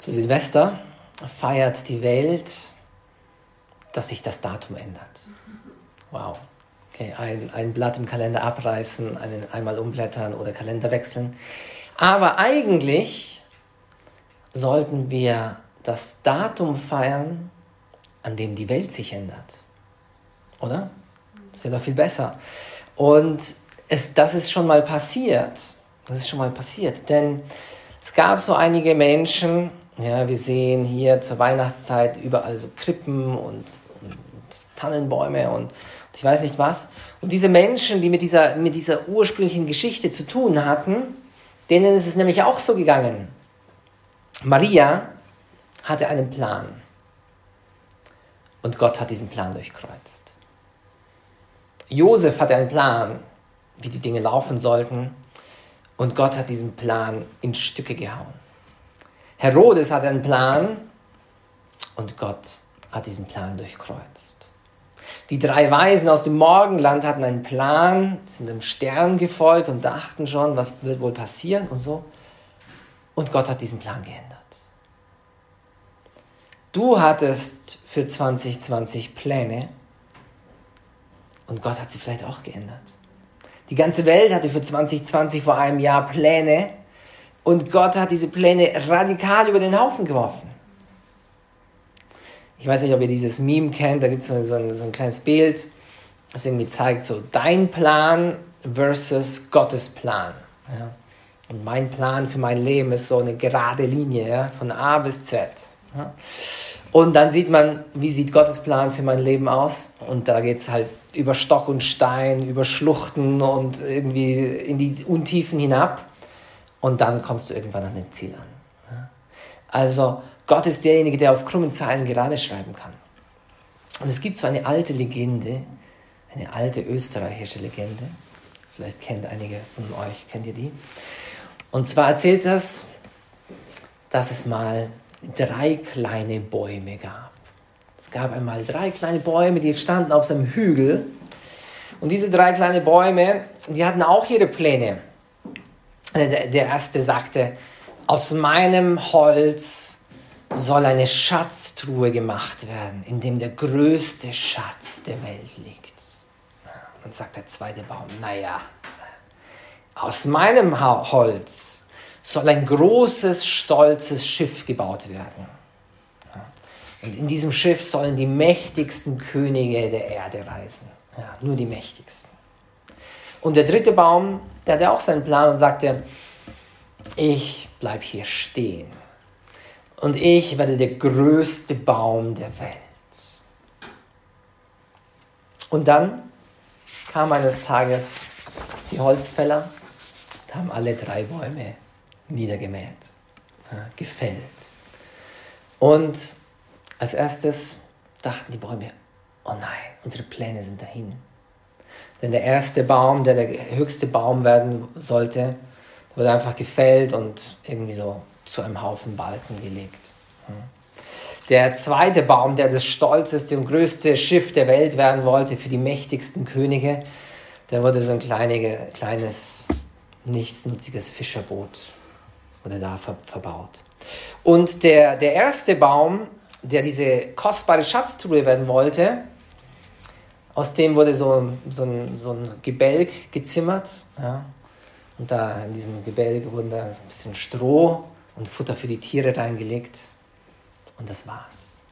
Zu Silvester feiert die Welt, dass sich das Datum ändert. Wow. Okay, ein, ein Blatt im Kalender abreißen, einen einmal umblättern oder Kalender wechseln. Aber eigentlich sollten wir das Datum feiern, an dem die Welt sich ändert. Oder? Das wäre doch viel besser. Und es, das ist schon mal passiert. Das ist schon mal passiert. Denn es gab so einige Menschen, ja, wir sehen hier zur Weihnachtszeit überall so Krippen und, und Tannenbäume und ich weiß nicht was. Und diese Menschen, die mit dieser, mit dieser ursprünglichen Geschichte zu tun hatten, denen ist es nämlich auch so gegangen. Maria hatte einen Plan. Und Gott hat diesen Plan durchkreuzt. Josef hatte einen Plan, wie die Dinge laufen sollten. Und Gott hat diesen Plan in Stücke gehauen. Herodes hatte einen Plan und Gott hat diesen Plan durchkreuzt. Die drei Weisen aus dem Morgenland hatten einen Plan, sind dem Stern gefolgt und dachten schon, was wird wohl passieren und so. Und Gott hat diesen Plan geändert. Du hattest für 2020 Pläne und Gott hat sie vielleicht auch geändert. Die ganze Welt hatte für 2020 vor einem Jahr Pläne und Gott hat diese Pläne radikal über den Haufen geworfen. Ich weiß nicht, ob ihr dieses Meme kennt, da gibt es so, ein, so ein kleines Bild, das irgendwie zeigt, so dein Plan versus Gottes Plan. Ja. Und mein Plan für mein Leben ist so eine gerade Linie, ja, von A bis Z. Ja. Und dann sieht man, wie sieht Gottes Plan für mein Leben aus. Und da geht es halt über Stock und Stein, über Schluchten und irgendwie in die Untiefen hinab. Und dann kommst du irgendwann an den Ziel an. Also Gott ist derjenige, der auf krummen Zeilen gerade schreiben kann. Und es gibt so eine alte Legende, eine alte österreichische Legende. Vielleicht kennt einige von euch, kennt ihr die? Und zwar erzählt das, dass es mal drei kleine Bäume gab. Es gab einmal drei kleine Bäume, die standen auf so einem Hügel. Und diese drei kleine Bäume, die hatten auch ihre Pläne. Der erste sagte, aus meinem Holz soll eine Schatztruhe gemacht werden, in dem der größte Schatz der Welt liegt. Und sagt der zweite Baum, naja, aus meinem Holz soll ein großes, stolzes Schiff gebaut werden. Und in diesem Schiff sollen die mächtigsten Könige der Erde reisen. Ja, nur die mächtigsten. Und der dritte Baum, der hatte auch seinen Plan und sagte, ich bleibe hier stehen und ich werde der größte Baum der Welt. Und dann kam eines Tages die Holzfäller und haben alle drei Bäume niedergemäht, gefällt. Und als erstes dachten die Bäume, oh nein, unsere Pläne sind dahin. Denn der erste Baum, der der höchste Baum werden sollte, wurde einfach gefällt und irgendwie so zu einem Haufen Balken gelegt. Der zweite Baum, der das stolzeste und größte Schiff der Welt werden wollte für die mächtigsten Könige, der wurde so ein kleine, kleines, nichtsnutziges Fischerboot wurde da ver verbaut. Und der, der erste Baum, der diese kostbare Schatztruhe werden wollte, aus dem wurde so, so, ein, so ein Gebälk gezimmert. Ja. Und da in diesem Gebälk wurden da ein bisschen Stroh und Futter für die Tiere reingelegt. Und das war's.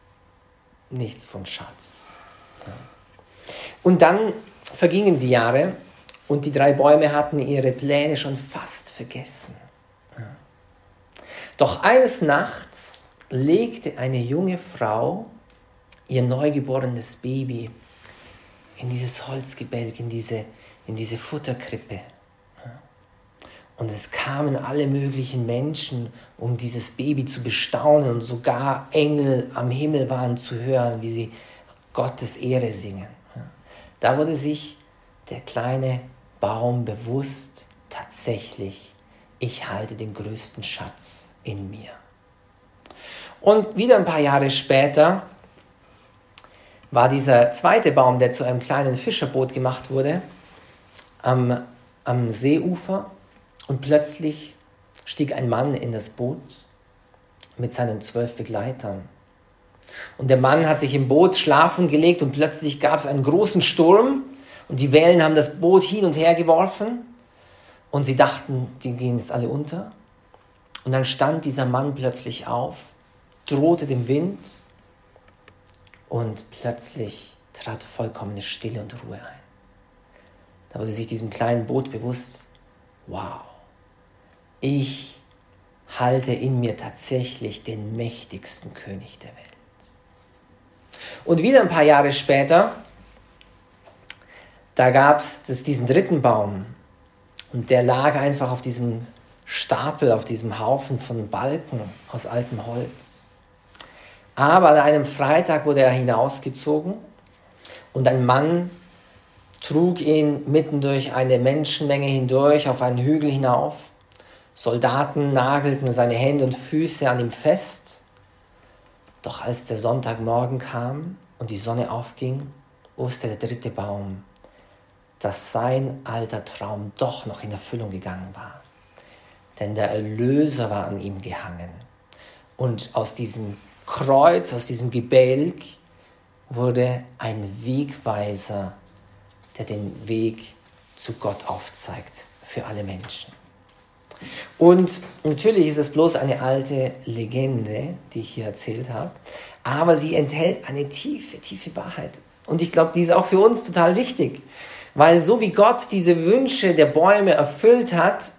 Nichts von Schatz. Ja. Und dann vergingen die Jahre und die drei Bäume hatten ihre Pläne schon fast vergessen. Ja. Doch eines Nachts legte eine junge Frau ihr neugeborenes Baby in dieses Holzgebälk, in diese, in diese Futterkrippe. Und es kamen alle möglichen Menschen, um dieses Baby zu bestaunen und sogar Engel am Himmel waren zu hören, wie sie Gottes Ehre singen. Da wurde sich der kleine Baum bewusst, tatsächlich, ich halte den größten Schatz in mir. Und wieder ein paar Jahre später war dieser zweite Baum, der zu einem kleinen Fischerboot gemacht wurde, am, am Seeufer und plötzlich stieg ein Mann in das Boot mit seinen zwölf Begleitern. Und der Mann hat sich im Boot schlafen gelegt und plötzlich gab es einen großen Sturm und die Wellen haben das Boot hin und her geworfen und sie dachten, die gehen jetzt alle unter. Und dann stand dieser Mann plötzlich auf, drohte dem Wind und plötzlich trat vollkommene Stille und Ruhe ein. Da wurde sich diesem kleinen Boot bewusst, wow, ich halte in mir tatsächlich den mächtigsten König der Welt. Und wieder ein paar Jahre später, da gab es diesen dritten Baum und der lag einfach auf diesem Stapel, auf diesem Haufen von Balken aus altem Holz. Aber an einem Freitag wurde er hinausgezogen und ein Mann trug ihn mitten durch eine Menschenmenge hindurch auf einen Hügel hinauf. Soldaten nagelten seine Hände und Füße an ihm fest. Doch als der Sonntagmorgen kam und die Sonne aufging, wusste der dritte Baum, dass sein alter Traum doch noch in Erfüllung gegangen war. Denn der Erlöser war an ihm gehangen. Und aus diesem Kreuz, aus diesem Gebälk, wurde ein Wegweiser, der den Weg zu Gott aufzeigt für alle Menschen. Und natürlich ist es bloß eine alte Legende, die ich hier erzählt habe, aber sie enthält eine tiefe, tiefe Wahrheit. Und ich glaube, die ist auch für uns total wichtig, weil so wie Gott diese Wünsche der Bäume erfüllt hat,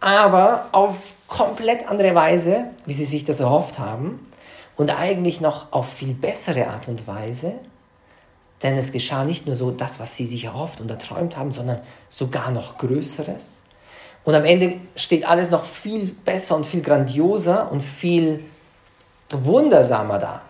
aber auf komplett andere Weise, wie sie sich das erhofft haben, und eigentlich noch auf viel bessere Art und Weise, denn es geschah nicht nur so das, was sie sich erhofft und erträumt haben, sondern sogar noch Größeres. Und am Ende steht alles noch viel besser und viel grandioser und viel wundersamer da.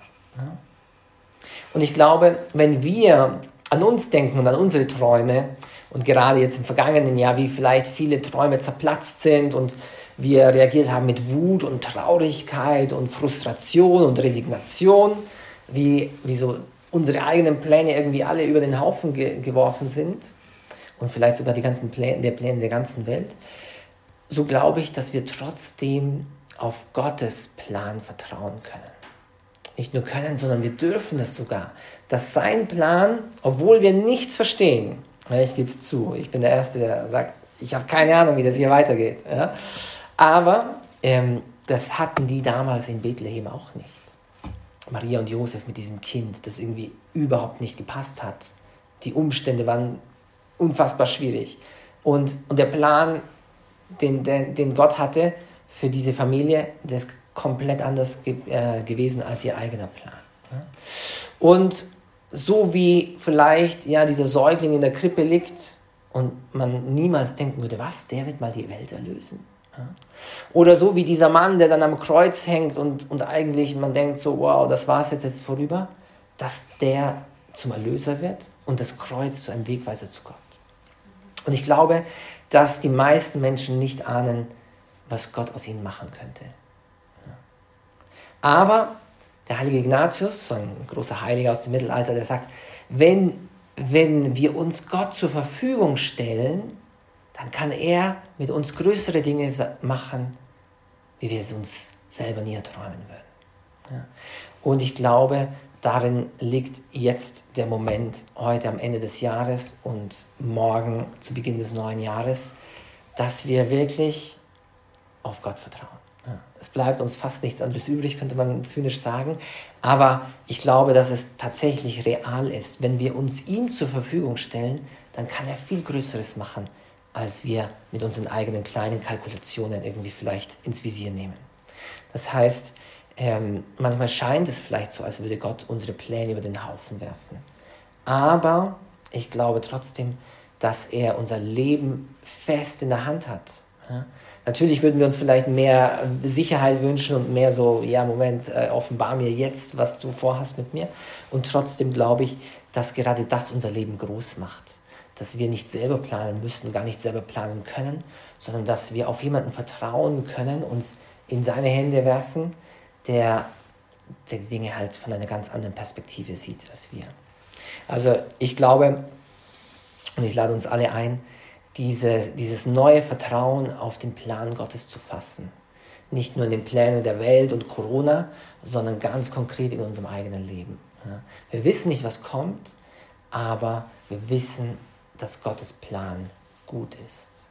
Und ich glaube, wenn wir an uns denken und an unsere Träume und gerade jetzt im vergangenen Jahr, wie vielleicht viele Träume zerplatzt sind und wir reagiert haben mit Wut und Traurigkeit und Frustration und Resignation, wie, wie so unsere eigenen Pläne irgendwie alle über den Haufen ge geworfen sind und vielleicht sogar die ganzen Pläne, der Pläne der ganzen Welt, so glaube ich, dass wir trotzdem auf Gottes Plan vertrauen können. Nicht nur können, sondern wir dürfen das sogar. Dass sein Plan, obwohl wir nichts verstehen, ich gebe es zu, ich bin der Erste, der sagt, ich habe keine Ahnung, wie das hier weitergeht. Ja? Aber ähm, das hatten die damals in Bethlehem auch nicht. Maria und Josef mit diesem Kind, das irgendwie überhaupt nicht gepasst hat. Die Umstände waren unfassbar schwierig. Und, und der Plan, den, den, den Gott hatte für diese Familie, der ist komplett anders ge äh, gewesen als ihr eigener Plan. Und so wie vielleicht ja, dieser Säugling in der Krippe liegt und man niemals denken würde, was, der wird mal die Welt erlösen. Oder so wie dieser Mann, der dann am Kreuz hängt und, und eigentlich man denkt so, wow, das war es jetzt, jetzt vorüber, dass der zum Erlöser wird und das Kreuz zu einem Wegweiser zu Gott. Und ich glaube, dass die meisten Menschen nicht ahnen, was Gott aus ihnen machen könnte. Aber der heilige Ignatius, so ein großer Heiliger aus dem Mittelalter, der sagt, wenn, wenn wir uns Gott zur Verfügung stellen, dann kann er mit uns größere Dinge machen, wie wir es uns selber nie erträumen würden. Ja. Und ich glaube, darin liegt jetzt der Moment, heute am Ende des Jahres und morgen zu Beginn des neuen Jahres, dass wir wirklich auf Gott vertrauen. Ja. Es bleibt uns fast nichts anderes übrig, könnte man zynisch sagen. Aber ich glaube, dass es tatsächlich real ist. Wenn wir uns ihm zur Verfügung stellen, dann kann er viel Größeres machen, als wir mit unseren eigenen kleinen Kalkulationen irgendwie vielleicht ins Visier nehmen. Das heißt, ähm, manchmal scheint es vielleicht so, als würde Gott unsere Pläne über den Haufen werfen. Aber ich glaube trotzdem, dass er unser Leben fest in der Hand hat. Ja? Natürlich würden wir uns vielleicht mehr Sicherheit wünschen und mehr so, ja, Moment, äh, offenbar mir jetzt, was du vorhast mit mir. Und trotzdem glaube ich, dass gerade das unser Leben groß macht dass wir nicht selber planen müssen, gar nicht selber planen können, sondern dass wir auf jemanden vertrauen können, uns in seine Hände werfen, der, der die Dinge halt von einer ganz anderen Perspektive sieht als wir. Also ich glaube, und ich lade uns alle ein, diese, dieses neue Vertrauen auf den Plan Gottes zu fassen. Nicht nur in den Plänen der Welt und Corona, sondern ganz konkret in unserem eigenen Leben. Wir wissen nicht, was kommt, aber wir wissen, dass Gottes Plan gut ist.